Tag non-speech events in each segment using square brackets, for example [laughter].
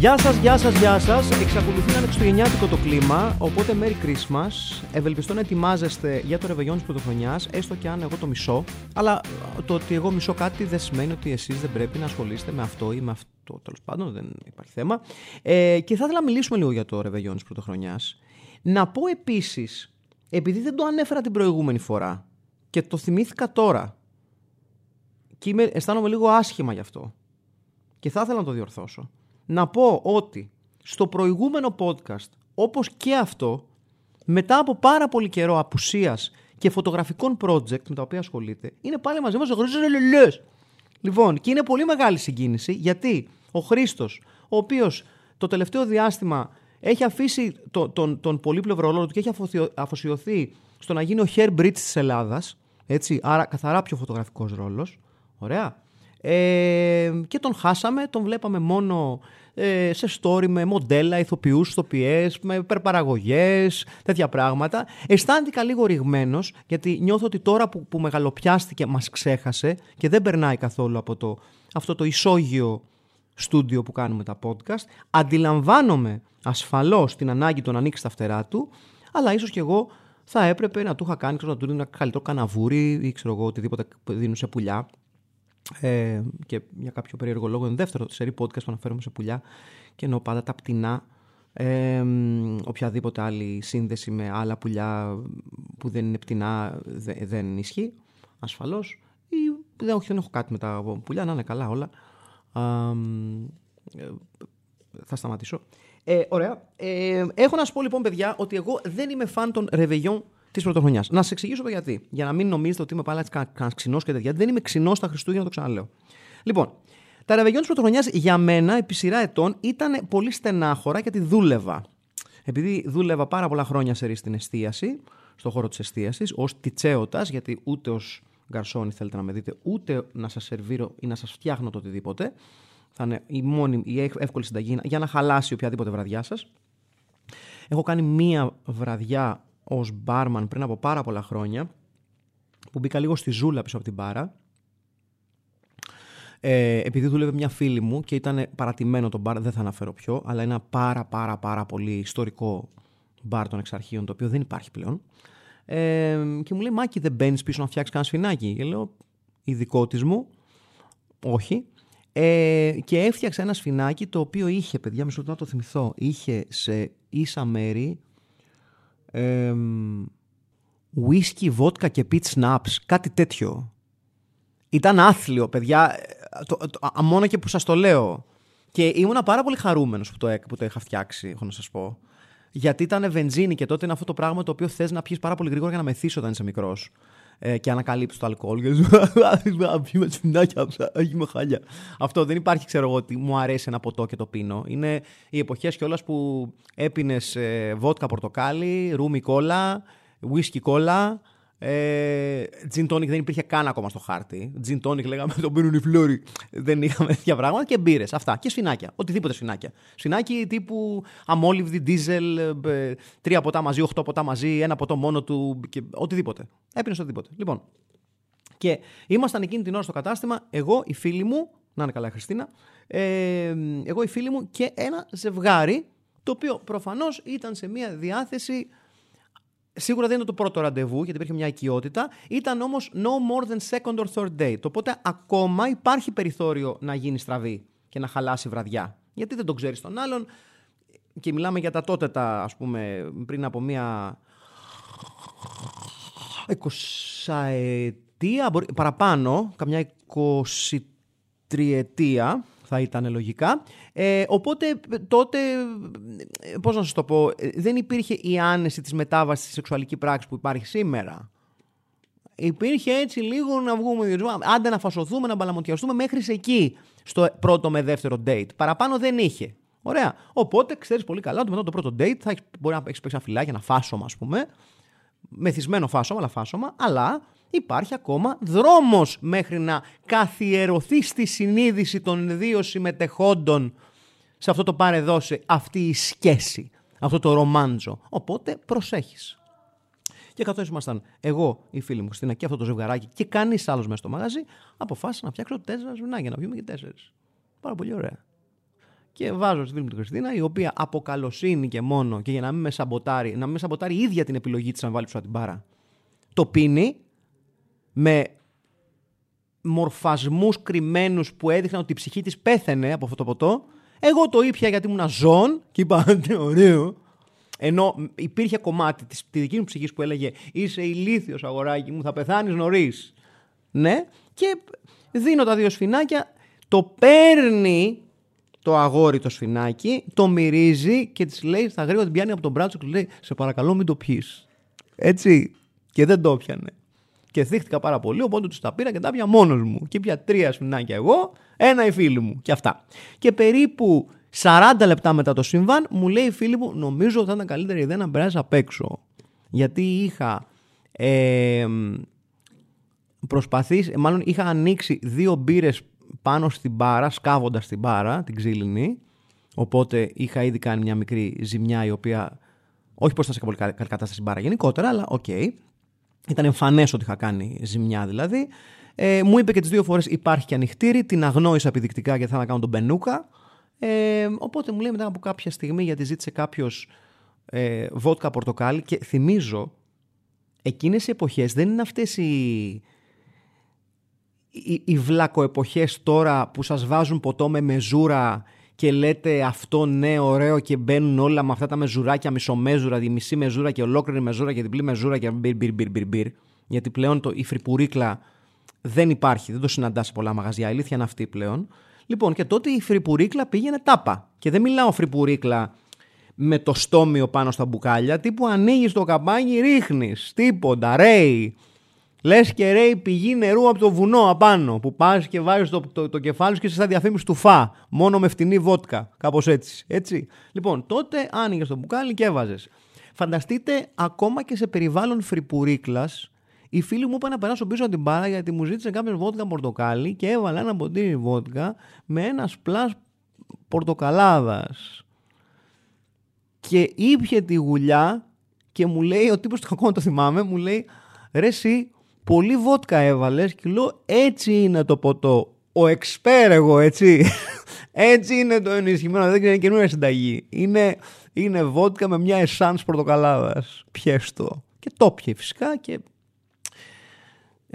Γεια σας, γεια σας, γεια σας. Εξακολουθεί να είναι χριστουγεννιάτικο το κλίμα, οπότε Merry Christmas. Ευελπιστώ να ετοιμάζεστε για το ρεβεγιόν της πρωτοχρονιάς, έστω και αν εγώ το μισώ. Αλλά το ότι εγώ μισώ κάτι δεν σημαίνει ότι εσείς δεν πρέπει να ασχολείστε με αυτό ή με αυτό. Τέλος πάντων, δεν υπάρχει θέμα. Ε, και θα ήθελα να μιλήσουμε λίγο για το ρεβεγιόν της πρωτοχρονιάς. Να πω επίσης, επειδή δεν το ανέφερα την προηγούμενη φορά και το θυμήθηκα τώρα και είμαι, αισθάνομαι λίγο άσχημα γι' αυτό και θα ήθελα να το διορθώσω να πω ότι στο προηγούμενο podcast, όπως και αυτό, μετά από πάρα πολύ καιρό απουσίας και φωτογραφικών project με τα οποία ασχολείται, είναι πάλι μαζί μας ο Χρήστος Λελελές. Λοιπόν, και είναι πολύ μεγάλη συγκίνηση, γιατί ο Χρήστος, ο οποίος το τελευταίο διάστημα έχει αφήσει το, τον, τον πολύπλευρο ρόλο του και έχει αφοσιωθεί στο να γίνει ο Hair Bridge της Ελλάδας, έτσι, άρα καθαρά πιο φωτογραφικός ρόλος, ωραία, ε, και τον χάσαμε, τον βλέπαμε μόνο ε, σε story με μοντέλα, ηθοποιούς, ηθοποιές, με υπερπαραγωγές, τέτοια πράγματα. Αισθάνθηκα λίγο ρηγμένος, γιατί νιώθω ότι τώρα που, που μεγαλοπιάστηκε μας ξέχασε και δεν περνάει καθόλου από το, αυτό το ισόγειο στούντιο που κάνουμε τα podcast. Αντιλαμβάνομαι ασφαλώς την ανάγκη του να ανοίξει τα φτερά του, αλλά ίσως και εγώ θα έπρεπε να του είχα κάνει ξέρω, να του δίνω ένα καλύτερο καναβούρι ή ξέρω εγώ οτιδήποτε δίνουν σε πουλιά ε, και για κάποιο περίεργο λόγο είναι δεύτερο σερή podcast που αναφέρομαι σε πουλιά και εννοώ πάντα τα πτηνά. Ε, οποιαδήποτε άλλη σύνδεση με άλλα πουλιά που δεν είναι πτηνά δεν ισχύει ασφαλώς. Ή δεν, όχι, δεν έχω κάτι με τα πουλιά να είναι καλά όλα. Ε, θα σταματήσω. Ε, ωραία. Ε, έχω να σου πω λοιπόν παιδιά ότι εγώ δεν είμαι φαν των ρεβεγιών της πρωτοχρονιάς. Να σα εξηγήσω γιατί. Για να μην νομίζετε ότι είμαι πάλι κανένας ξινός και τέτοια. Δεν είμαι ξινός στα Χριστούγεννα, το ξαναλέω. Λοιπόν, τα ρεβεγιόν της πρωτοχρονιάς για μένα επί σειρά ετών ήταν πολύ στενάχωρα γιατί δούλευα. Επειδή δούλευα πάρα πολλά χρόνια σε στην εστίαση, στον χώρο της εστίασης, ως τιτσέωτας, γιατί ούτε ως γκαρσόνι θέλετε να με δείτε, ούτε να σας σερβίρω ή να σας φτιάχνω το οτιδήποτε. Θα είναι η μόνη, η εύκολη συνταγή για να χαλάσει οποιαδήποτε βραδιά σας. Έχω κάνει μία βραδιά ως μπάρμαν πριν από πάρα πολλά χρόνια που μπήκα λίγο στη ζούλα πίσω από την μπάρα ε, επειδή δούλευε μια φίλη μου και ήταν παρατημένο το μπαρ, δεν θα αναφέρω ποιο, αλλά ένα πάρα πάρα πάρα πολύ ιστορικό μπαρ των εξαρχείων, το οποίο δεν υπάρχει πλέον. Ε, και μου λέει, Μάκη, δεν μπαίνεις πίσω να φτιάξεις κανένα σφινάκι. Και λέω, ειδικό της μου, όχι. Ε, και έφτιαξα ένα σφινάκι το οποίο είχε, παιδιά, μισό να το θυμηθώ, είχε σε ίσα μέρη ε, whisky, βότκα και pitch snaps, κάτι τέτοιο. Ήταν άθλιο, παιδιά, το, το, μόνο και που σας το λέω. Και ήμουνα πάρα πολύ χαρούμενος που το, που το είχα φτιάξει, έχω να σας πω. Γιατί ήταν βενζίνη και τότε είναι αυτό το πράγμα το οποίο θες να πιεις πάρα πολύ γρήγορα για να μεθύσεις όταν είσαι μικρός ε, και ανακαλύψει το αλκοόλ. Και πιούμε τσινάκια, με χάλια. Αυτό δεν υπάρχει, ξέρω εγώ, ότι μου αρέσει ένα ποτό και το πίνω. Είναι οι εποχές κιόλας που έπινες ε, βότκα πορτοκάλι, ρούμι κόλλα, whisky κόλλα. Ε, gin tonic δεν υπήρχε καν ακόμα στο χάρτη. Gin tonic λέγαμε τον πίνουν οι φλόροι. Δεν είχαμε τέτοια πράγματα και μπύρες. Αυτά. Και σφινάκια. Οτιδήποτε σφινάκια. Σφινάκι τύπου αμόλυβδη, δίζελ, ε, τρία ποτά μαζί, οχτώ ποτά μαζί, ένα ποτό μόνο του. Και οτιδήποτε. Έπινες οτιδήποτε. Λοιπόν. Και ήμασταν εκείνη την ώρα στο κατάστημα, εγώ, η φίλη μου, να είναι καλά η Χριστίνα, ε, εγώ, η φίλη μου και ένα ζευγάρι, το οποίο προφανώς ήταν σε μια διάθεση Σίγουρα δεν είναι το πρώτο ραντεβού, γιατί υπήρχε μια οικειότητα. Ήταν όμως no more than second or third date. Οπότε ακόμα υπάρχει περιθώριο να γίνει στραβή και να χαλάσει βραδιά. Γιατί δεν τον ξέρεις τον άλλον. Και μιλάμε για τα τότε τα, ας πούμε, πριν από μια 20 ετία, παραπάνω, καμιά 23 ετία, θα ήταν λογικά. Ε, οπότε τότε, πώς να σας το πω, δεν υπήρχε η άνεση της μετάβασης στη σεξουαλική πράξη που υπάρχει σήμερα. Υπήρχε έτσι λίγο να βγούμε, άντε να φασωθούμε, να μπαλαμωτιαστούμε μέχρι σε εκεί, στο πρώτο με δεύτερο date. Παραπάνω δεν είχε. Ωραία. Οπότε ξέρεις πολύ καλά ότι μετά το πρώτο date θα έχεις, μπορεί να έχεις παίξει ένα φυλάκι, ένα φάσομα, ας πούμε. Μεθυσμένο φάσομα, αλλά φάσομα. Αλλά υπάρχει ακόμα δρόμος μέχρι να καθιερωθεί στη συνείδηση των δύο συμμετεχόντων σε αυτό το πάρε δώσε αυτή η σχέση, αυτό το ρομάντζο. Οπότε προσέχεις. Και καθώς ήμασταν εγώ, η φίλη μου Χριστίνα και αυτό το ζευγαράκι και κανείς άλλος μέσα στο μαγαζί, αποφάσισα να φτιάξω τέσσερα σβινάκια, να πιούμε και τέσσερις. Πάρα πολύ ωραία. Και βάζω στη φίλη μου τη Χριστίνα, η οποία από καλοσύνη και μόνο και για να μην με σαμποτάρει, να μην με σαμποτάρει η ίδια την επιλογή της να βάλει ψωά την μπάρα, το πίνει με μορφασμούς κρυμμένους που έδειχναν ότι η ψυχή της πέθαινε από αυτό το ποτό. Εγώ το ήπια γιατί ήμουν ζών και είπα, ωραίο. Ενώ υπήρχε κομμάτι της δική μου ψυχής που έλεγε Είσαι ηλίθιος αγοράκι μου, θα πεθάνεις νωρίς. Ναι, και δίνω τα δύο σφινάκια, το παίρνει το αγόρι το σφινάκι, το μυρίζει και της λέει στα γρήγορα την πιάνει από τον μπράτσο και λέει Σε παρακαλώ μην το πιει. Έτσι. Και δεν το πιανε. Και θύχτηκα πάρα πολύ, οπότε τους τα πήρα και τα πια μόνος μου. Και πια τρία σφινάκια εγώ, ένα η φίλη μου. Και αυτά. Και περίπου 40 λεπτά μετά το συμβάν, μου λέει η φίλη μου, νομίζω ότι θα ήταν καλύτερη ιδέα να περάσεις απ' έξω. Γιατί είχα ε, προσπαθήσει, μάλλον είχα ανοίξει δύο μπύρες πάνω στην μπάρα, σκάβοντας την μπάρα, την ξύλινη. Οπότε είχα ήδη κάνει μια μικρή ζημιά η οποία. Όχι πως ήσουν σε πολύ καλή κατάσταση μπάρα γενικότερα, αλλά οκ. Okay. Ήταν εμφανές ότι είχα κάνει ζημιά δηλαδή. Ε, μου είπε και τις δύο φορές υπάρχει και ανοιχτήρι. Την αγνόησα επιδεικτικά γιατί θα να κάνω τον Μπενούκα. Ε, οπότε μου λέει μετά από κάποια στιγμή γιατί ζήτησε κάποιος ε, βότκα πορτοκάλι και θυμίζω εκείνες οι εποχές δεν είναι αυτές οι, οι, οι βλακοεποχές τώρα που σας βάζουν ποτό με μεζούρα και λέτε αυτό ναι ωραίο και μπαίνουν όλα με αυτά τα μεζουράκια μισομέζουρα, τη μισή μεζούρα και ολόκληρη μεζούρα και διπλή μεζούρα και μπιρ μπιρ μπιρ μπιρ, μπιρ. γιατί πλέον το, η φριπουρίκλα δεν υπάρχει, δεν το συναντάς σε πολλά μαγαζιά, η αλήθεια είναι αυτή πλέον. Λοιπόν, και τότε η φριπουρίκλα πήγαινε τάπα. Και δεν μιλάω φριπουρίκλα με το στόμιο πάνω στα μπουκάλια. Τύπου ανοίγεις το καμπάνι, ρίχνεις. Τίποτα, ρέει. Λες και ρέει πηγή νερού από το βουνό απάνω. Που πας και βάζεις το, το, το, κεφάλι σου και είσαι σαν διαφήμιση του Fa. Μόνο με φτηνή βότκα. Κάπως έτσι. έτσι. Λοιπόν, τότε άνοιγες το μπουκάλι και έβαζες. Φανταστείτε ακόμα και σε περιβάλλον φρυπουρίκλας οι φίλοι μου είπαν να περάσω πίσω από την μπάρα γιατί μου ζήτησε κάποιος βότκα πορτοκάλι και έβαλα ένα ποτήρι βότκα με ένα σπλάς πορτοκαλάδας. Και ήπια τη γουλιά και μου λέει, ο τύπος του ακόμα το θυμάμαι, μου λέει «Ρε εσύ, πολύ βότκα έβαλες» και λέω «Έτσι είναι το ποτό, ο εξπέρ εγώ, έτσι». [laughs] Έτσι είναι το ενισχυμένο, δεν είναι καινούργια συνταγή. Είναι, είναι βότκα με μια εσάνς πορτοκαλάδας. Πιέστο. Και το πιε φυσικά και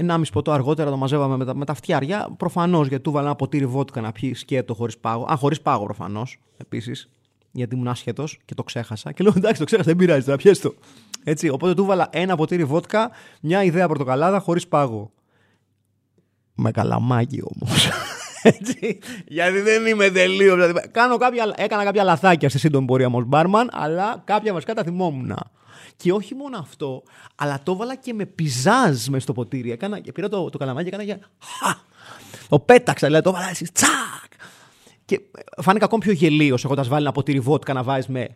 μισό ποτό αργότερα το μαζεύαμε με τα, με τα φτιάρια. Προφανώς γιατί του βάλα ένα ποτήρι βότκα να πιει σκέτο χωρίς πάγο. Α, χωρίς πάγο προφανώς επίσης. Γιατί ήμουν άσχετος και το ξέχασα. Και λέω εντάξει, το ξέχασα, δεν πειράζει, τώρα πιέστο. Έτσι, οπότε του βάλα ένα ποτήρι βότκα, μια ιδέα πορτοκαλάδα χωρίς πάγο. Με καλαμάκι όμως. [laughs] Έτσι, γιατί δεν είμαι τελείως. Δηλαδή, έκανα κάποια λαθάκια στη σύντομη πορεία μου μπάρμαν, αλλά κάποια βασικά τα θυμόμουν. Και όχι μόνο αυτό, αλλά το έβαλα και με πιζάζ μες στο ποτήρι. Έκανα, πήρα το, το καλαμάκι και έκανα και. Χα! Το πέταξα, δηλαδή το έβαλα έτσι. Τσακ! Και φάνηκα ακόμη πιο γελίος έχοντας βάλει ένα ποτήρι βότκα να βάζεις με,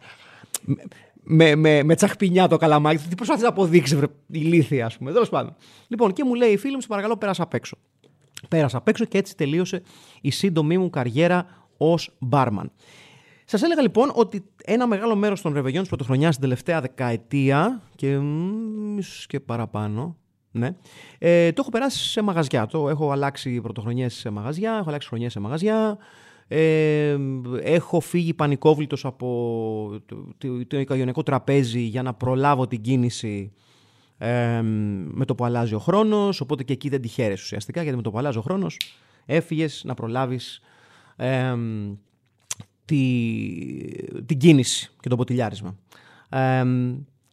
με, με, με τσαχπινιά το καλαμάκι. Τι προσπαθεί να αποδείξεις, βρε, ηλίθεια, ας πούμε. Τέλος πάντων. Λοιπόν, και μου λέει η φίλη μου, σε παρακαλώ, πέρασα απ' έξω. Πέρασα απ' έξω και έτσι τελείωσε η σύντομή μου καριέρα ως μπάρμαν. Σας έλεγα λοιπόν ότι ένα μεγάλο μέρος των ρεβεγιών της πρωτοχρονιάς την τελευταία δεκαετία και ίσως και παραπάνω. Ναι. Ε, το έχω περάσει σε μαγαζιά. Το έχω αλλάξει πρωτοχρονιές σε μαγαζιά, έχω αλλάξει χρονιές σε μαγαζιά. Ε, έχω φύγει πανικόβλητος από το, το, οικογενειακό τραπέζι για να προλάβω την κίνηση ε, με το που αλλάζει ο χρόνος, οπότε και εκεί δεν τη χαίρεσαι ουσιαστικά, γιατί με το που αλλάζει ο χρόνος έφυγες να προλάβεις ε, τη, την κίνηση και το ποτηλιάρισμα.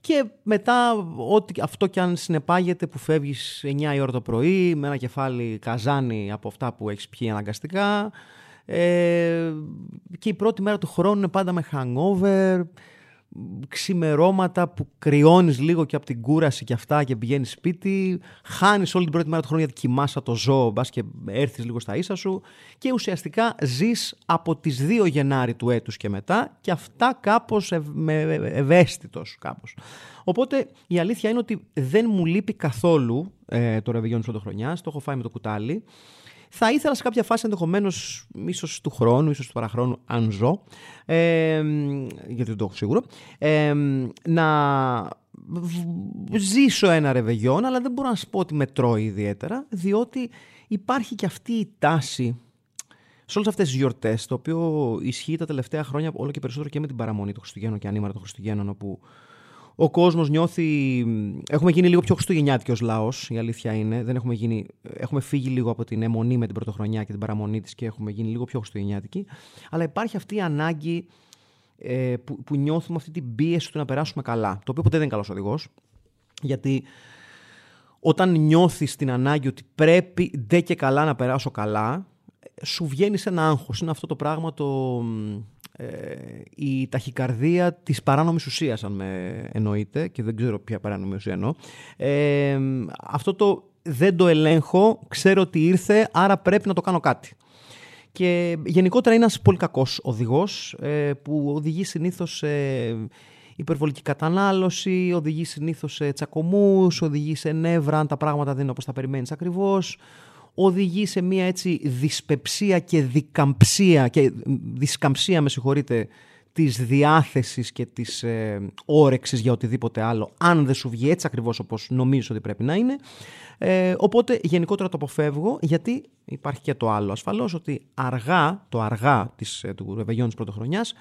και μετά, ό,τι αυτό και αν συνεπάγεται που φεύγεις 9 η ώρα το πρωί με ένα κεφάλι καζάνι από αυτά που έχεις πιει αναγκαστικά ε, και η πρώτη μέρα του χρόνου είναι πάντα με hangover, ξημερώματα που κρυώνεις λίγο και από την κούραση και αυτά και πηγαίνεις σπίτι, χάνεις όλη την πρώτη μέρα του χρόνου γιατί κοιμάσαι το ζώο, μπας και έρθεις λίγο στα ίσα σου και ουσιαστικά ζεις από τις 2 Γενάρη του έτους και μετά και αυτά κάπως ευ, με, ευαίσθητος κάπως. Οπότε η αλήθεια είναι ότι δεν μου λείπει καθόλου ε, το ρεβεγιόν της πρωτοχρονιάς, το έχω φάει με το κουτάλι. Θα ήθελα σε κάποια φάση ενδεχομένως, ίσως του χρόνου, ίσως του παραχρόνου, αν ζω, ε, γιατί δεν το έχω σίγουρο, ε, να ζήσω ένα ρεβεγιόν, αλλά δεν μπορώ να σα πω ότι με τρώει ιδιαίτερα, διότι υπάρχει και αυτή η τάση σε όλες αυτές τις γιορτές, το οποίο ισχύει τα τελευταία χρόνια όλο και περισσότερο και με την παραμονή των Χριστουγέννων και ανήμερα των Χριστουγέννων, όπου ο κόσμος νιώθει. Έχουμε γίνει λίγο πιο χριστουγεννιάτικο λαός, η αλήθεια είναι. Δεν έχουμε, γίνει... έχουμε φύγει λίγο από την αιμονή με την πρωτοχρονιά και την παραμονή της και έχουμε γίνει λίγο πιο χριστουγεννιάτικοι. Αλλά υπάρχει αυτή η ανάγκη ε, που, που νιώθουμε αυτή την πίεση του να περάσουμε καλά. Το οποίο ποτέ δεν είναι καλός οδηγός. Γιατί όταν νιώθεις την ανάγκη ότι πρέπει ντε και καλά να περάσω καλά, σου βγαίνει ένα άγχος. Είναι αυτό το πράγμα το ε, η ταχυκαρδία της παράνομης ουσίας, αν με εννοείτε, και δεν ξέρω ποια παράνομη ουσία εννοώ. Ε, αυτό το δεν το ελέγχω, ξέρω ότι ήρθε, άρα πρέπει να το κάνω κάτι. Και γενικότερα είναι ένας πολύ κακός οδηγός, ε, που οδηγεί συνήθως σε υπερβολική κατανάλωση, οδηγεί συνήθως σε τσακωμούς, οδηγεί σε νεύρα αν τα πράγματα δεν είναι όπως τα περιμένεις ακριβώς, οδηγεί σε μια έτσι δυσπεψία και δικαμψία και δισκαμψία με συγχωρείτε της διάθεσης και της ε, όρεξης για οτιδήποτε άλλο αν δεν σου βγει έτσι ακριβώς όπως νομίζω ότι πρέπει να είναι. Ε, οπότε γενικότερα το αποφεύγω γιατί υπάρχει και το άλλο ασφαλώς ότι αργά, το αργά της, ε, του ρεβεγιών της πρωτοχρονιάς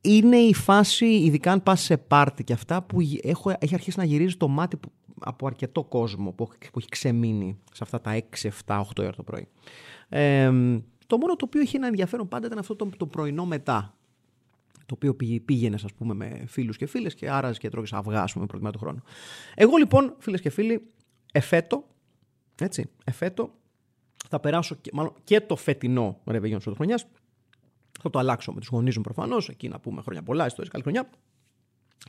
είναι η φάση, ειδικά αν πας σε πάρτι και αυτά, που έχω, έχει αρχίσει να γυρίζει το μάτι που από αρκετό κόσμο που, που έχει ξεμείνει σε αυτά τα 6, 7, 8 ώρα το πρωί. Ε, το μόνο το οποίο είχε ένα ενδιαφέρον πάντα ήταν αυτό το, το πρωινό μετά. Το οποίο πήγαινες, ας πούμε, με φίλους και φίλες και άραζες και τρώγες αυγά, ας πούμε, πρώτη του χρόνου. Εγώ λοιπόν, φίλες και φίλοι, εφέτο, έτσι, εφέτο, θα περάσω και, μάλλον, και το φετινό ρεβεγιόν της χρονιά. Θα το αλλάξω με τους γονείς μου προφανώς, εκεί να πούμε χρόνια πολλά, ιστορίες, καλή χρονιά.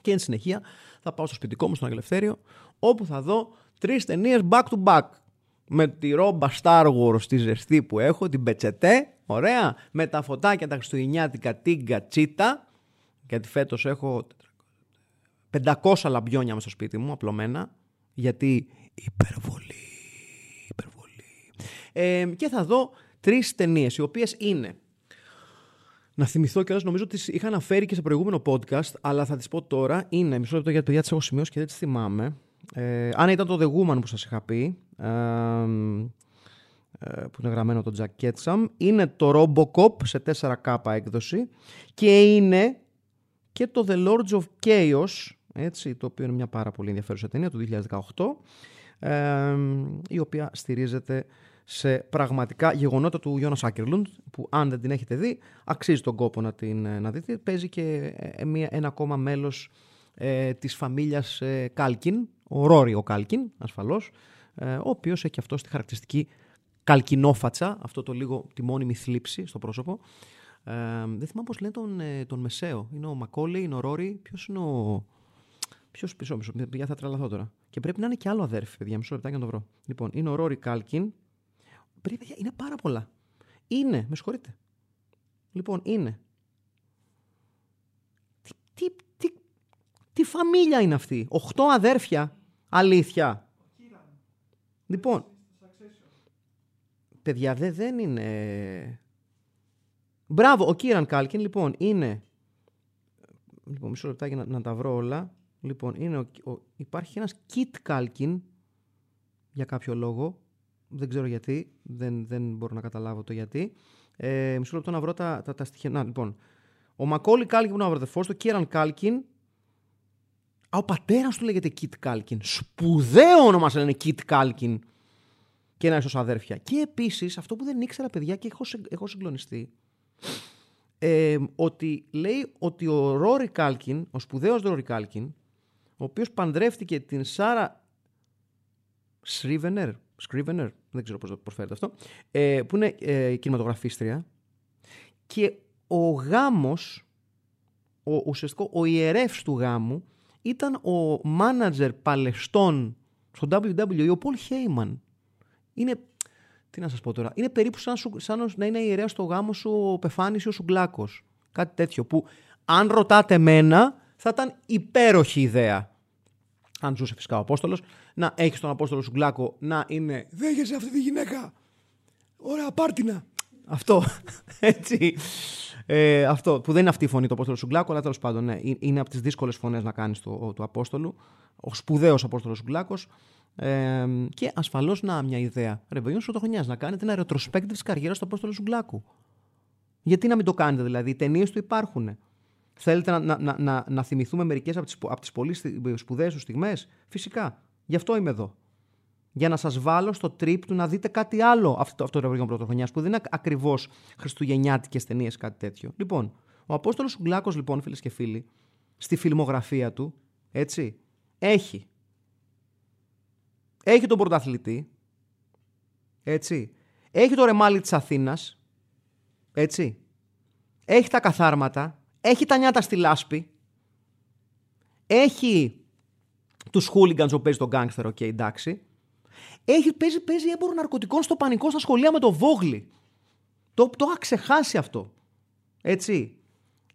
Και εν συνεχεία θα πάω στο σπιτικό μου στον Αγελευθέριο, όπου θα δω τρεις ταινίες back to back. Με τη ρόμπα Star Wars στη ζεστή που έχω, την πετσετέ, ωραία, με τα φωτάκια τα χριστουγεννιάτικα, την κατσίτα, γιατί φέτος έχω 500 λαμπιόνια μέσα στο σπίτι μου, απλωμένα, γιατί υπερβολή, υπερβολή. Ε, και θα δω τρεις ταινίες, οι οποίες είναι να θυμηθώ κιόλας, νομίζω ότι είχα αναφέρει και σε προηγούμενο podcast, αλλά θα τι πω τώρα. Είναι μισό λεπτό γιατί παιδιά τις έχω σημειώσει και δεν τις θυμάμαι. Ε, αν ήταν το The Woman που σας είχα πει, ε, ε, που είναι γραμμένο το Jack Ketchum, είναι το Robocop σε 4K έκδοση και είναι και το The Lords of Chaos, έτσι, το οποίο είναι μια πάρα πολύ ενδιαφέρουσα ταινία του 2018, ε, η οποία στηρίζεται σε πραγματικά γεγονότα του Γιόνας Άκερλουντ, που αν δεν την έχετε δει, αξίζει τον κόπο να την ε, να δείτε. Παίζει και ε, μια, ένα ακόμα μέλος ε, της φαμίλιας ε, Κάλκιν, ο Ρόρι ο Κάλκιν, ασφαλώς, ε, ο οποίος έχει αυτό τη χαρακτηριστική καλκινόφατσα, αυτό το λίγο τη μόνιμη θλίψη στο πρόσωπο. Ε, δεν θυμάμαι πώς λένε τον, τον Μεσαίο. Είναι ο Μακόλι, είναι ο Ρόρι. Ποιος είναι ο. Ποιος πίσω, πίσω, παιδιά θα τρελαθώ τώρα. Και πρέπει να είναι και άλλο αδέρφι, παιδιά. Μισό λεπτάκι να το βρω. Λοιπόν, είναι ο Ρόρι Κάλκιν, Παιδιά, είναι πάρα πολλά. Είναι, με συγχωρείτε. Λοιπόν, είναι. Τι, τι, τι, φαμίλια είναι αυτή. Οχτώ αδέρφια. Αλήθεια. Λοιπόν, παιδιά, δε, δεν είναι... Μπράβο, ο Κίραν Κάλκιν, λοιπόν, είναι... Λοιπόν, μισό λεπτάκι να, να τα βρω όλα. Λοιπόν, είναι ο, υπάρχει ένας Κιτ Κάλκιν, για κάποιο λόγο, δεν ξέρω γιατί, δεν, δεν μπορώ να καταλάβω το γιατί. Ε, μισό λεπτό να βρω τα, τα, τα στοιχεία. Να, λοιπόν. Ο Μακόλι Κάλκιν που είναι ο αδερφός του, Κίραν Κάλκιν. Α, ο πατέρας του λέγεται Κιτ Κάλκιν. Σπουδαίο όνομα σε λένε Κιτ Κάλκιν. Και είναι ίσον αδέρφια. Και επίσης, αυτό που δεν ήξερα, παιδιά, και έχω, έχω συγκλονιστεί. Ε, ότι λέει ότι ο Ρόρι Κάλκιν, ο σπουδαίος Ρόρι Κάλκιν, ο οποίος παντρεύτηκε την Σάρα Σρίβενερ, Scrivener, δεν ξέρω πώς το προφέρεται αυτό, ε, που είναι ε, κινηματογραφίστρια και ο γάμος ο, ουσιαστικό, ο ιερεύς του γάμου ήταν ο μάνατζερ παλαιστών στο WWE, ο Πολ Χέιμαν. Είναι, τι να σας πω τώρα, είναι περίπου σαν, σαν να είναι ιερέας στο γάμο σου ο Πεφάνης ή ο Σουγκλάκος. Κάτι τέτοιο που αν ρωτάτε μένα θα ήταν υπέροχη ιδέα. Αν ζούσε φυσικά ο Απόστολος, να έχεις τον Απόστολο Σουγκλάκο να είναι «Δέχεσαι αυτή τη γυναίκα, ωραία πάρτινα». Αυτό, [laughs] έτσι. Ε, αυτό που δεν είναι αυτή η φωνή του Απόστολου Σουγκλάκου, αλλά τέλος πάντων ναι, είναι από τις δύσκολες φωνές να κάνεις του, του Απόστολου. Ο σπουδαίος Απόστολος Σουγκλάκο. Ε, και ασφαλώς να μια ιδέα. Ρεβεγιόν Σωτοχρονιά να κάνετε ένα retrospective της καριέρας του Απόστολου Σουγκλάκου. Γιατί να μην το κάνετε, δηλαδή, οι ταινίες του υπάρχουν. Θέλετε να, να, να, να, να θυμηθούμε μερικές από τις από τις πολύ σπουδαίες του στιγμές; Φυσικά. Γι' αυτό είμαι εδώ για να σας βάλω στο τρίπ του να δείτε κάτι άλλο αυτό, αυτό το ρεύμα πρωτοχρονιάς που δεν είναι ακριβώς χριστουγεννιάτικες ταινίες, κάτι τέτοιο. Λοιπόν, ο Απόστολος Σουγκλάκος, λοιπόν, φίλες και φίλοι, στη φιλμογραφία του, έτσι, έχει. Έχει τον πρωταθλητή, έτσι. Έχει το ρεμάλι της Αθήνας, έτσι. Έχει τα καθάρματα, έχει τα νιάτα στη λάσπη, έχει τους χούλιγκανς που παίζει τον γκάγκστερ, OK, okay, εντάξει. Έχει, παίζει, παίζει έμπορο ναρκωτικών στο πανικό στα σχολεία με το Βόγλη. Το, το είχα ξεχάσει αυτό. Έτσι.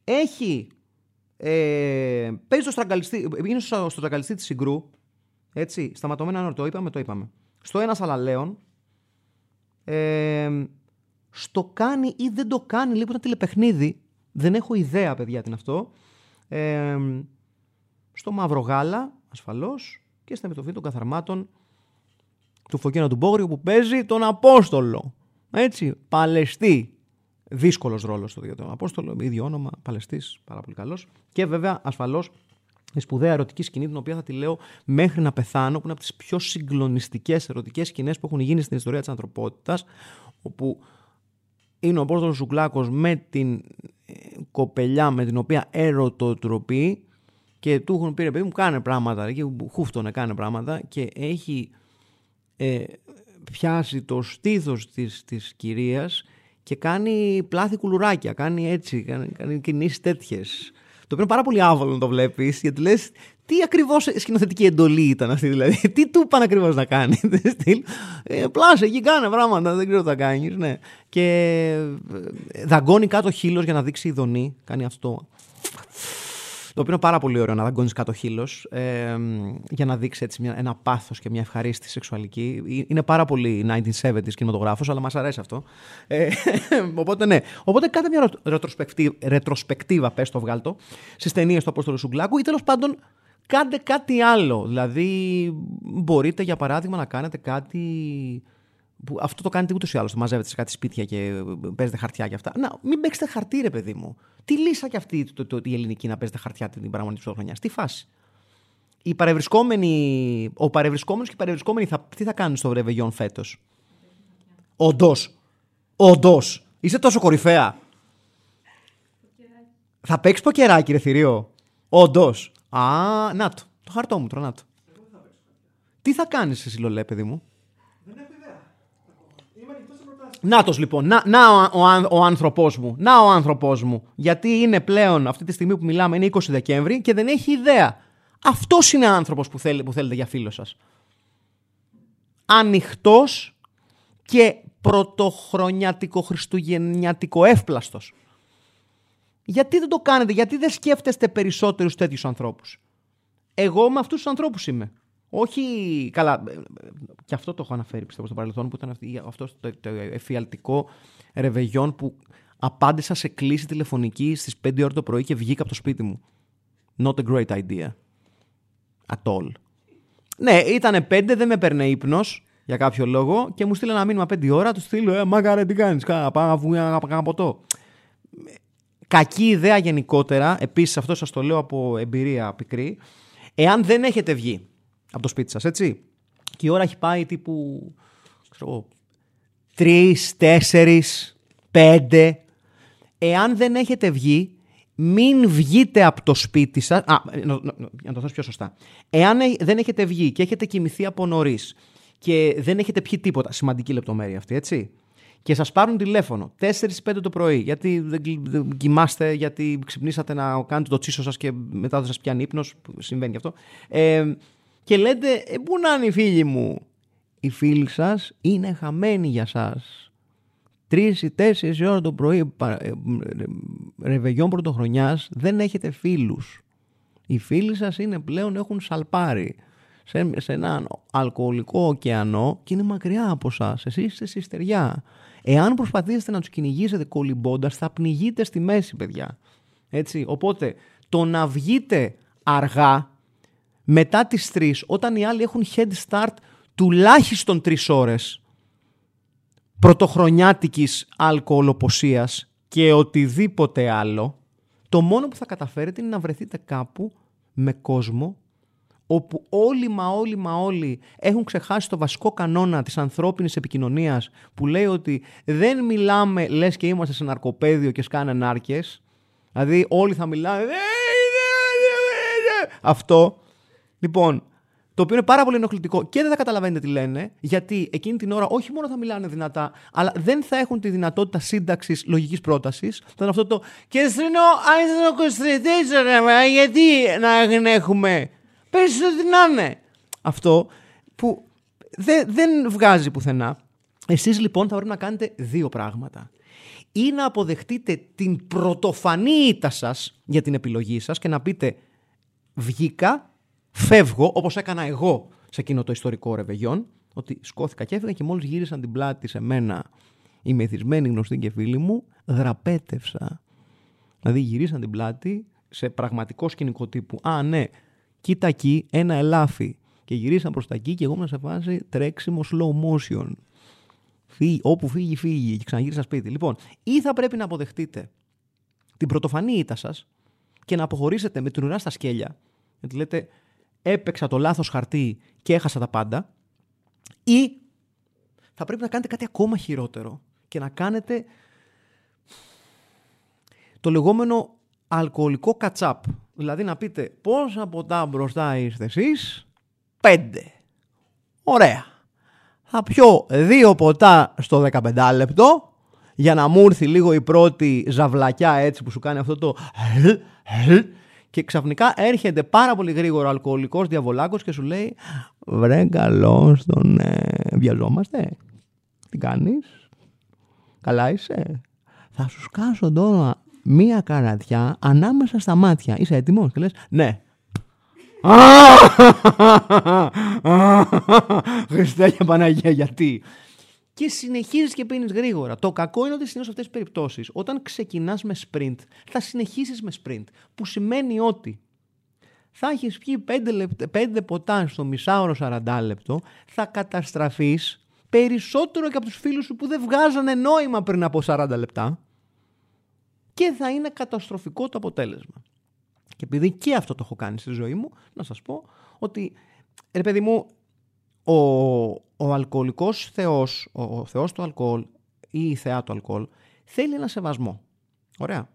Έχει. Ε, παίζει στο στραγγαλιστή. Είναι στο, στο στραγγαλιστή της Συγκρού. Έτσι. Σταματωμένα το είπαμε, το είπαμε. Στο ένα Αλαλέον. Ε, στο κάνει ή δεν το κάνει λίγο ένα τηλεπαιχνίδι. Δεν έχω ιδέα, παιδιά, τι είναι αυτό. Ε, στο Μαύρο Γάλα, ασφαλώς, και στα μετοφή των καθαρμάτων του Φωκίνα του Μπόγριου που παίζει τον Απόστολο. Έτσι, Παλαιστή. Δύσκολος ρόλος στο για τον Απόστολο, ίδιο όνομα, Παλαιστής, πάρα πολύ καλός. Και βέβαια, ασφαλώς, η σπουδαία ερωτική σκηνή, την οποία θα τη λέω μέχρι να πεθάνω, που είναι από τις πιο συγκλονιστικές ερωτικές σκηνές που έχουν γίνει στην ιστορία της ανθρωπότητας, όπου είναι ο Απόστολος Σουκλάκος με την ε, κοπελιά με την οποία ερωτοτροπεί και του έχουν πει ρε παιδί μου κάνε πράγματα και χούφτωνε κάνε πράγματα και έχει ε, πιάσει το στήθος της, της κυρίας και κάνει πλάθη κουλουράκια, κάνει έτσι, κάνει, κάνει κινήσεις τέτοιες. Το οποίο είναι πάρα πολύ άβολο να το βλέπεις, γιατί λες τι ακριβώς σκηνοθετική εντολή ήταν αυτή, δηλαδή, [laughs] τι του είπαν ακριβώς να κάνει. [laughs] ε, πλάσε εκεί, κάνε πράγματα, δεν ξέρω τι θα κάνεις, ναι. Και ε, δαγκώνει κάτω χείλος για να δείξει ειδονή, κάνει αυτό. Το οποίο είναι πάρα πολύ ωραίο να δαγκώνεις κάτω χείλος ε, για να δείξει έτσι μια, ένα πάθος και μια ευχαρίστηση σεξουαλική. Είναι πάρα πολύ 1970s κινηματογράφος, αλλά μας αρέσει αυτό. Ε, [laughs] οπότε ναι. Οπότε κάντε μια ρετροσπεκτίβα, πες το βγάλτο, στις ταινίες του Απόστολου Σουγκλάκου ή τέλος πάντων κάντε κάτι άλλο. Δηλαδή, μπορείτε για παράδειγμα να κάνετε κάτι που αυτό το κάνετε ούτως ή άλλως. Μαζεύετε σε κάτι σπίτια και παίζετε χαρτιά και αυτά. Να, μην παίξετε χαρτί, ρε παιδί μου. Τι λύσα κι αυτή το, το, η ελληνική να παίζετε χαρτιά την παραμονή τη πρωτοχρονιά. Τι φάση. Οι παρευρισκόμενοι, ο παρευρισκόμενος και οι παρευρισκόμενοι θα, τι θα κάνουν στο Ρεβεγιόν φέτος; Όντως. Όντως. Είσαι τόσο κορυφαία. Θα παίξεις ποκεράκι, ρε θηρίο. Όντως. Α, να το. Το χαρτό μου, τρονά το. Τι θα κάνεις εσύ, Λολέ, παιδί μου; Νάτος λοιπόν, να, να ο, ο, ο άνθρωπός μου, να ο άνθρωπός μου. Γιατί είναι πλέον αυτή τη στιγμή που μιλάμε είναι 20 Δεκέμβρη και δεν έχει ιδέα. Αυτός είναι άνθρωπος που, θέλει, που θέλετε για φίλο σας. Ανοιχτός και πρωτοχρονιατικό χριστουγεννιατικό εύπλαστος. Γιατί δεν το κάνετε, γιατί δεν σκέφτεστε περισσότερους τέτοιους ανθρώπους. Εγώ με αυτούς τους ανθρώπους είμαι. Όχι. Καλά. Και αυτό το έχω αναφέρει πιστεύω στο παρελθόν που ήταν αυτός το, το εφιαλτικό ρεβεγιόν που απάντησα σε κλίση τηλεφωνική στις 5 ώρα το πρωί και βγήκα από το σπίτι μου. Not a great idea. At all. Ναι, ήταν 5, δεν με παίρνε ύπνος για κάποιο λόγο και μου στείλε ένα μήνυμα 5 ώρα. Του στείλω, Ε, μάγαρε, τι κάνεις, πάω να βγούμε ένα ποτό. Κακή ιδέα γενικότερα. Επίσης, αυτό σας το λέω από εμπειρία πικρή. Εάν δεν έχετε βγει από το σπίτι σας, έτσι. Και η ώρα έχει πάει τύπου, ξέρω, τρεις, τέσσερις, πέντε. Εάν δεν έχετε βγει, μην βγείτε από το σπίτι σας. Α, να το θέσω πιο σωστά. Εάν δεν έχετε βγει και έχετε κοιμηθεί από νωρίς και δεν έχετε πιει τίποτα, σημαντική λεπτομέρεια αυτή, έτσι. και σας πάρουν τηλέφωνο 4-5 το πρωί γιατί δεν κοιμάστε, γιατί ξυπνήσατε να κάνετε το τσίσο σας και μετά δεν σας πιάνει ύπνος, συμβαίνει αυτό, ε, και λέτε ε, πού να είναι οι φίλοι μου; Οι φίλοι σας είναι χαμένοι για σας. Τρεις ή τέσσερις ώρα το πρωί ε, ρεβεγιόν πρωτοχρονιάς δεν έχετε φίλους. Οι φίλοι σας είναι πλέον έχουν σαλπάρει σε, σε έναν αλκοολικό ωκεανό και είναι μακριά από εσά. Εσείς είστε στη στεριά. Εάν προσπαθήσετε να τους κυνηγήσετε κολυμπώντας, θα πνιγείτε στη μέση, παιδιά. Έτσι. Οπότε το να βγείτε αργά μετά τις 3, όταν οι άλλοι έχουν head start τουλάχιστον 3 ώρες πρωτοχρονιάτικης αλκοολοποσίας και οτιδήποτε άλλο, το μόνο που θα καταφέρετε είναι να βρεθείτε κάπου με κόσμο όπου όλοι μα όλοι μα όλοι έχουν ξεχάσει το βασικό κανόνα της ανθρώπινης επικοινωνίας που λέει ότι δεν μιλάμε λες και είμαστε σε ναρκοπαίδιο και σκάνε νάρκες. Δηλαδή όλοι θα μιλάνε αυτό. Λοιπόν, το οποίο είναι πάρα πολύ ενοχλητικό και δεν θα καταλαβαίνετε τι λένε, γιατί εκείνη την ώρα όχι μόνο θα μιλάνε δυνατά, αλλά δεν θα έχουν τη δυνατότητα σύνταξης λογικής πρότασης. Θα είναι αυτό το. Και στρινό, αν γιατί να έχουμε; Πες ότι να είναι. Αυτό που δεν, δεν βγάζει πουθενά. Εσείς λοιπόν θα πρέπει να κάνετε δύο πράγματα. Ή να αποδεχτείτε την πρωτοφανή ήττα σας για την επιλογή σας και να πείτε βγήκα, φεύγω, όπως έκανα εγώ σε εκείνο το ιστορικό ρεβεγιόν, ότι σκόθηκα και έφυγα και μόλις γύρισαν την πλάτη σε μένα οι μεθυσμένοι γνωστοί και φίλοι μου, δραπέτευσα. Δηλαδή γυρίσαν την πλάτη σε πραγματικό σκηνικό τύπου. Α, ναι, κοίτα εκεί ένα ελάφι. Και γυρίσαν προς τα εκεί και εγώ ήμουν σε φάση τρέξιμο slow motion. Φύγει, όπου φύγει, φύγει. Και ξαναγύρισα σπίτι. Λοιπόν, ή θα πρέπει να αποδεχτείτε την πρωτοφανή ήττα σας και να αποχωρήσετε με την ουρά στα σκέλια. Γιατί λέτε, έπαιξα το λάθος χαρτί και έχασα τα πάντα. Ή θα πρέπει να κάνετε κάτι ακόμα χειρότερο και να κάνετε το λεγόμενο αλκοολικό κατσάπ. Δηλαδή να πείτε πόσα ποτά μπροστά είστε εσείς; Πέντε. Ωραία. Θα πιω δύο ποτά στο 15 λεπτό για να μου έρθει λίγο η πρώτη ζαβλακιά έτσι που σου κάνει αυτό το και ξαφνικά έρχεται πάρα πολύ γρήγορα ο αλκοολικός διαβολάκος και σου λέει βρε καλώς τον ε, βιαζόμαστε. Τι κάνεις; Καλά είσαι; Θα σου σκάσω τώρα μία καρατιά ανάμεσα στα μάτια. Είσαι έτοιμος; Και λες, ναι. [laughs] Χριστέ και Παναγία, γιατί; Και συνεχίζεις και πίνεις γρήγορα. Το κακό είναι ότι συνήθως σε αυτές τις περιπτώσεις, όταν ξεκινάς με sprint, θα συνεχίσεις με sprint. Που σημαίνει ότι θα έχεις πιει 5, ποτά στο μισάωρο 40 λεπτό, θα καταστραφείς περισσότερο και από τους φίλους σου που δεν βγάζανε νόημα πριν από 40 λεπτά και θα είναι καταστροφικό το αποτέλεσμα. Και επειδή και αυτό το έχω κάνει στη ζωή μου, να σας πω ότι, ρε παιδί μου, ο, ο αλκοολικός θεός, ο, ο θεός του αλκοόλ ή η θεά του αλκοόλ, θέλει ένα σεβασμό. Ωραία.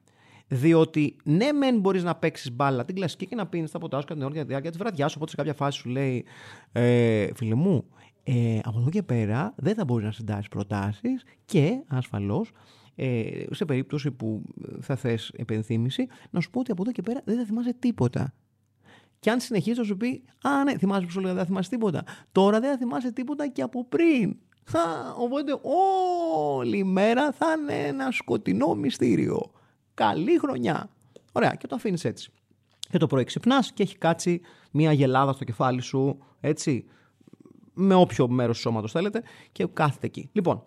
Διότι ναι, μεν μπορείς να παίξεις μπάλα την κλασική και να πίνεις τα ποτά σου κατά την ώρα διάρκεια της βραδιάς σου. Οπότε σε κάποια φάση σου λέει, ε, φίλε μου, ε, από εδώ και πέρα δεν θα μπορείς να συντάσει προτάσεις και ασφαλώς ε, σε περίπτωση που θα θες επενθύμηση, να σου πω ότι από εδώ και πέρα δεν θα θυμάσαι τίποτα. Και αν συνεχίσει να σου πει, Α, ναι, θυμάσαι που σου λέγα, δεν θα θυμάσαι τίποτα. Τώρα δεν θα θυμάσαι τίποτα και από πριν. Θα, οπότε όλη η μέρα θα είναι ένα σκοτεινό μυστήριο. Καλή χρονιά. Ωραία, και το αφήνεις έτσι. Και το πρωί ξυπνάς και έχει κάτσει μια γελάδα στο κεφάλι σου, έτσι, με όποιο μέρος του σώματος θέλετε, και κάθεται εκεί. Λοιπόν,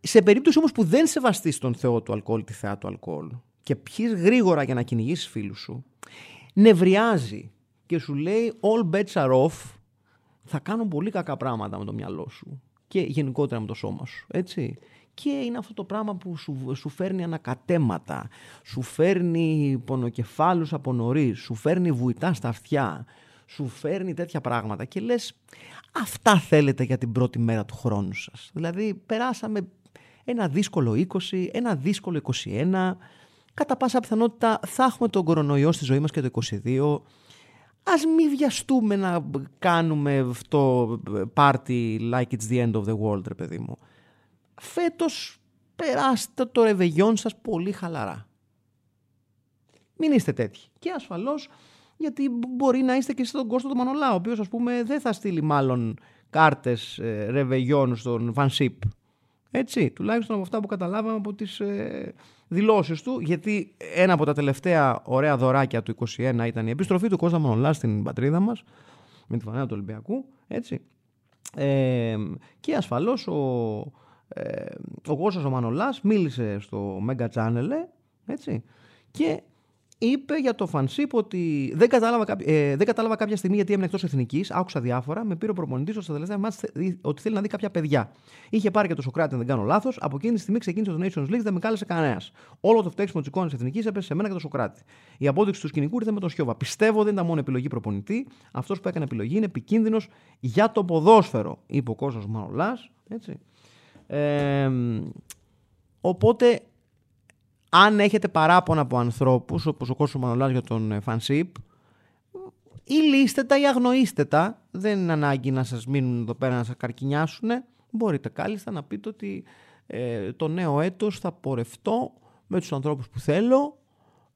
σε περίπτωση όμως που δεν σεβαστείς τον Θεό του αλκοόλ, τη θεά του αλκοόλ και πιει γρήγορα για να κυνηγήσεις φίλους σου, νευριάζει και σου λέει all bets are off, θα κάνουν πολύ κακά πράγματα με το μυαλό σου και γενικότερα με το σώμα σου. Έτσι. Και είναι αυτό το πράγμα που σου, σου φέρνει ανακατέματα, σου φέρνει πονοκεφάλους από νωρίς, σου φέρνει βουητά στα αυτιά, σου φέρνει τέτοια πράγματα και λες αυτά θέλετε για την πρώτη μέρα του χρόνου σας. Δηλαδή περάσαμε ένα δύσκολο 20, ένα δύσκολο 21. Κατά πάσα πιθανότητα θα έχουμε τον κορονοϊό στη ζωή μας και το 22. Ας μην βιαστούμε να κάνουμε αυτό party like it's the end of the world, ρε παιδί μου. φέτος περάστε το ρεβεγιόν σας πολύ χαλαρά. Μην είστε τέτοιοι. Και ασφαλώς γιατί μπορεί να είστε και στον Κώστο του Μανολά, ο οποίος ας πούμε δεν θα στείλει μάλλον κάρτες ε, ρεβεγιόν στον Φανσίπ. Έτσι, τουλάχιστον από αυτά που καταλάβαμε από τις ε, δηλώσεις του, γιατί ένα από τα τελευταία ωραία δωράκια του 2021 ήταν η επιστροφή του Κώστα Μανολάς στην πατρίδα μας, με τη φανέλα του Ολυμπιακού, έτσι. Ε, και ασφαλώς ο, ε, ο Κώστας ο Μανολάς μίλησε στο Mega Channel, έτσι, και είπε για το Φανσίπ ότι δεν κατάλαβα, ε, δεν κατάλαβα κάποια στιγμή γιατί έμεινε εκτός εθνικής. Άκουσα διάφορα. Με πήρε ο προπονητής στα τελευταία μάτια ότι θέλει να δει κάποια παιδιά. Είχε πάρει και το Σοκράτη, αν δεν κάνω λάθος. Από εκείνη τη στιγμή ξεκίνησε το Nations League, δεν με κάλεσε κανένας. Όλο το φταίξιμο της εικόνας εθνικής έπεσε σε μένα και το Σοκράτη. Η απόδειξη του σκηνικού ήρθε με τον Σιώβα. Πιστεύω δεν ήταν μόνο επιλογή προπονητή. Αυτός που έκανε επιλογή είναι επικίνδυνος για το ποδόσφαιρο, είπε ο Κώστας Μανολάς. Ε, οπότε αν έχετε παράπονα από ανθρώπους, όπως ο Κώστος Μανολάς για τον Φανσίπ, ή λύστε τα ή αγνοήστε τα. Δεν είναι ανάγκη να σας μείνουν εδώ πέρα να σας καρκινιάσουν. Μπορείτε κάλλιστα να πείτε ότι ε, το νέο έτος θα πορευτώ με τους ανθρώπους που θέλω,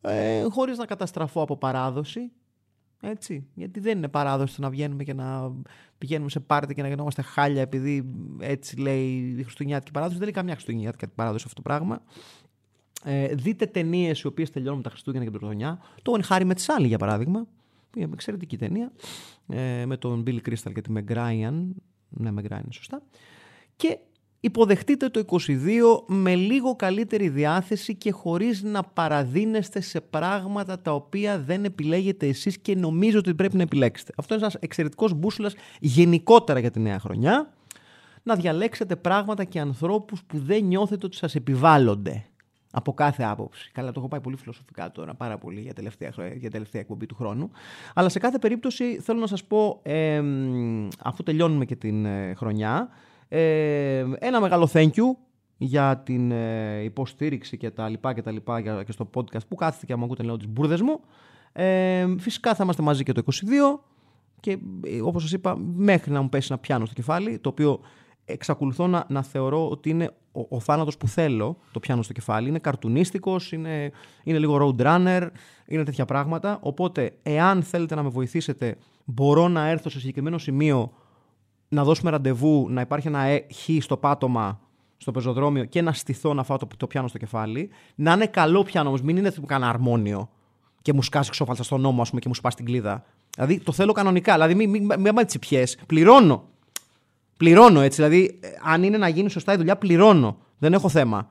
ε, χωρίς να καταστραφώ από παράδοση. Έτσι. Γιατί δεν είναι παράδοση το να βγαίνουμε και να πηγαίνουμε σε πάρτι και να γινόμαστε χάλια επειδή έτσι λέει η Χριστουγεννιάτικη παράδοση. Δεν είναι καμιά Χριστουγεννιάτικη παράδοση αυτό το πράγμα. Ε, δείτε ταινίες οι οποίες τελειώνουν τα Χριστούγεννα και την Πρωτοχρονιά. Το Χάρη με Τσάλι, για παράδειγμα. Μια εξαιρετική ταινία. Ε, με τον Bill Crystal και τη Meg Ryan. Ναι, Meg Ryan, σωστά. Και υποδεχτείτε το 22 με λίγο καλύτερη διάθεση και χωρίς να παραδίνεστε σε πράγματα τα οποία δεν επιλέγετε εσείς και νομίζω ότι πρέπει να επιλέξετε. Αυτό είναι ένας εξαιρετικός μπούσουλας γενικότερα για τη νέα χρονιά. Να διαλέξετε πράγματα και ανθρώπους που δεν νιώθετε ότι σας επιβάλλονται από κάθε άποψη. Καλά, το έχω πάει πολύ φιλοσοφικά τώρα, πάρα πολύ για τελευταία, για τελευταία εκπομπή του χρόνου. Αλλά σε κάθε περίπτωση θέλω να σας πω, ε, αφού τελειώνουμε και την ε, χρονιά, ε, ένα μεγάλο thank you για την ε, υποστήριξη και τα λοιπά και τα λοιπά και στο podcast που κάθεται και μου ακούτε λέω τις μπουρδες μου. Ε, φυσικά θα είμαστε μαζί και το 22 και όπως σας είπα μέχρι να μου πέσει ένα πιάνο στο κεφάλι το οποίο εξακολουθώ να, να θεωρώ ότι είναι ο, ο θάνατος που θέλω, το πιάνω στο κεφάλι. Είναι καρτουνίστικος, είναι, είναι λίγο road runner, είναι τέτοια πράγματα. Οπότε, εάν θέλετε να με βοηθήσετε, μπορώ να έρθω σε συγκεκριμένο σημείο, να δώσουμε ραντεβού, να υπάρχει ένα ε, χ στο πάτωμα στο πεζοδρόμιο και να στηθώ να φάω το, το πιάνω στο κεφάλι. Να είναι καλό πιάνο όμως, μην είναι που κάνω αρμόνιο και μου σκάσει ξόφαλτσα στον νόμο, ας πούμε, και μου σπάσει την κλίδα. Δηλαδή το θέλω κανονικά. Δηλαδή μην μη, μη, μη, Πληρώνω. Πληρώνω έτσι. Δηλαδή, αν είναι να γίνει σωστά η δουλειά, πληρώνω. Δεν έχω θέμα.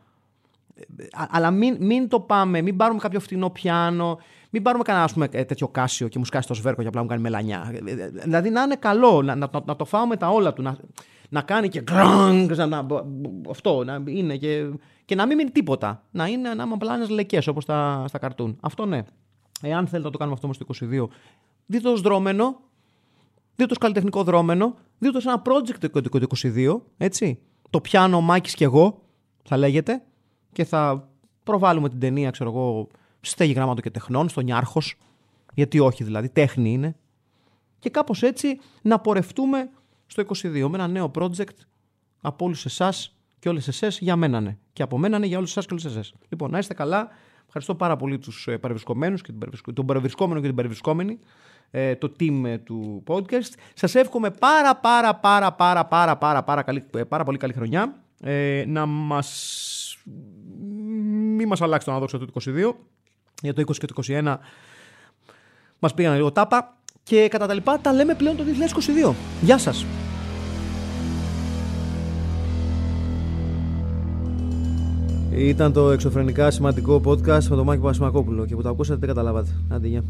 Αλλά μην, μην το πάμε, μην πάρουμε κάποιο φτηνό πιάνο, μην πάρουμε κανένα πούμε, ε, τέτοιο κάσιο και μου σκάσει το σβέρκο για απλά μου κάνει μελανιά. Δηλαδή να είναι καλό, να, να, να το φάω με τα όλα του, να, να κάνει και γκρανγκ, να, αυτό, να είναι και, και να μην μείνει τίποτα. Να είναι να απλά ένας λεκές όπως στα, στα καρτούν. Αυτό ναι. Εάν θέλετε να το κάνουμε αυτό όμω το 22, δείτε το δρόμενο, δείτε το καλλιτεχνικό δρόμενο, δείτε το σε ένα project το 22, έτσι. Το πιάνω ο Μάκης και εγώ, θα λέγεται, και θα προβάλλουμε την ταινία, ξέρω εγώ, στη στέγη γράμματο και τεχνών, στον Νιάρχος, γιατί όχι δηλαδή, τέχνη είναι. Και κάπως έτσι να πορευτούμε στο 22 με ένα νέο project από όλους εσάς και όλες εσές για μένα ναι. Και από μένα ναι για όλους εσάς και όλε εσές. Λοιπόν, να είστε καλά. Ευχαριστώ πάρα πολύ τους ε, παρευρισκομένους και τον παρευρισκόμενο και την παρευρισκόμενη. Ε, το team ε, του podcast. Σας εύχομαι πάρα πάρα πάρα πάρα πάρα πάρα πάρα, καλή, ε, πάρα πολύ καλή χρονιά. Ε, να μας... Μην μας αλλάξει το αναδόξιο του 22. Για το 20 και το 21 μας πήγαν λίγο τάπα. Και κατά τα λοιπά τα λέμε πλέον το 2022. Γεια σας. Ήταν το εξωφρενικά σημαντικό podcast με τον Μάκη Πασμακόπουλο και που το ακούσατε δεν καταλάβατε. Άντε, γεια.